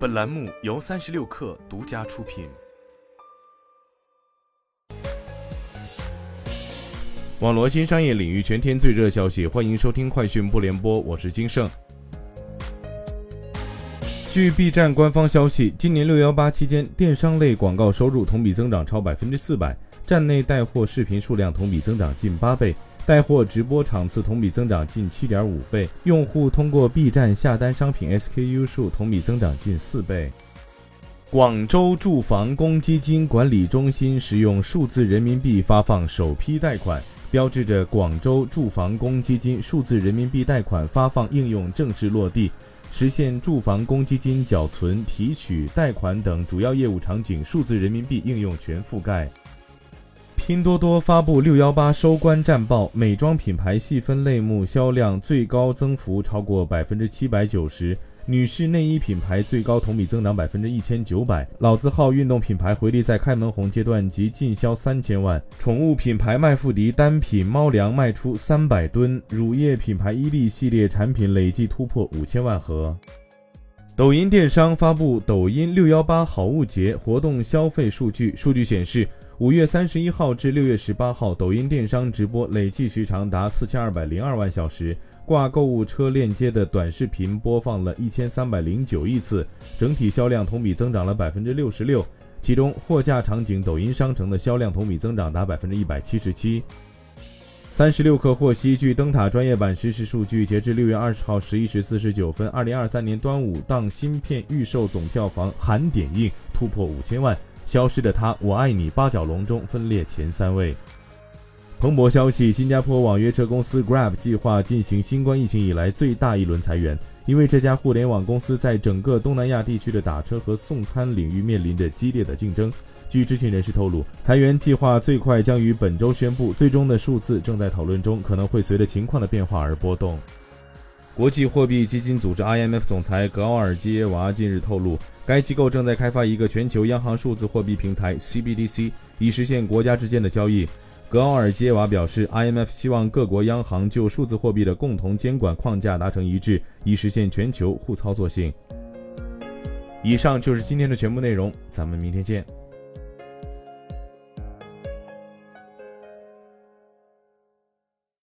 本栏目由三十六氪独家出品。网罗新商业领域全天最热消息，欢迎收听快讯不联播，我是金盛。据 B 站官方消息，今年六幺八期间，电商类广告收入同比增长超百分之四百，站内带货视频数量同比增长近八倍。带货直播场次同比增长近七点五倍，用户通过 B 站下单商品 SKU 数同比增长近四倍。广州住房公积金管理中心使用数字人民币发放首批贷款，标志着广州住房公积金数字人民币贷款发放应用正式落地，实现住房公积金缴存、提取、贷款等主要业务场景数字人民币应用全覆盖。拼多多发布六幺八收官战报，美妆品牌细分类目销量最高增幅超过百分之七百九十，女士内衣品牌最高同比增长百分之一千九百，老字号运动品牌回力在开门红阶段即进销三千万，宠物品牌麦富迪单品猫粮卖出三百吨，乳业品牌伊利系列产品累计突破五千万盒。抖音电商发布抖音六幺八好物节活动消费数据，数据显示。五月三十一号至六月十八号，抖音电商直播累计时长达四千二百零二万小时，挂购物车链接的短视频播放了一千三百零九亿次，整体销量同比增长了百分之六十六。其中，货架场景抖音商城的销量同比增长达百分之一百七十七。三十六氪获悉，据灯塔专业版实时数据，截至六月二十号十一时四十九分，二零二三年端午档芯片预售总票房含点映突破五千万。消失的他，我爱你八角笼中分列前三位。彭博消息，新加坡网约车公司 Grab 计划进行新冠疫情以来最大一轮裁员，因为这家互联网公司在整个东南亚地区的打车和送餐领域面临着激烈的竞争。据知情人士透露，裁员计划最快将于本周宣布，最终的数字正在讨论中，可能会随着情况的变化而波动。国际货币基金组织 IMF 总裁格奥尔基耶娃近日透露，该机构正在开发一个全球央行数字货币平台 CBDC，以实现国家之间的交易。格奥尔基耶娃表示，IMF 希望各国央行就数字货币的共同监管框架达成一致，以实现全球互操作性。以上就是今天的全部内容，咱们明天见。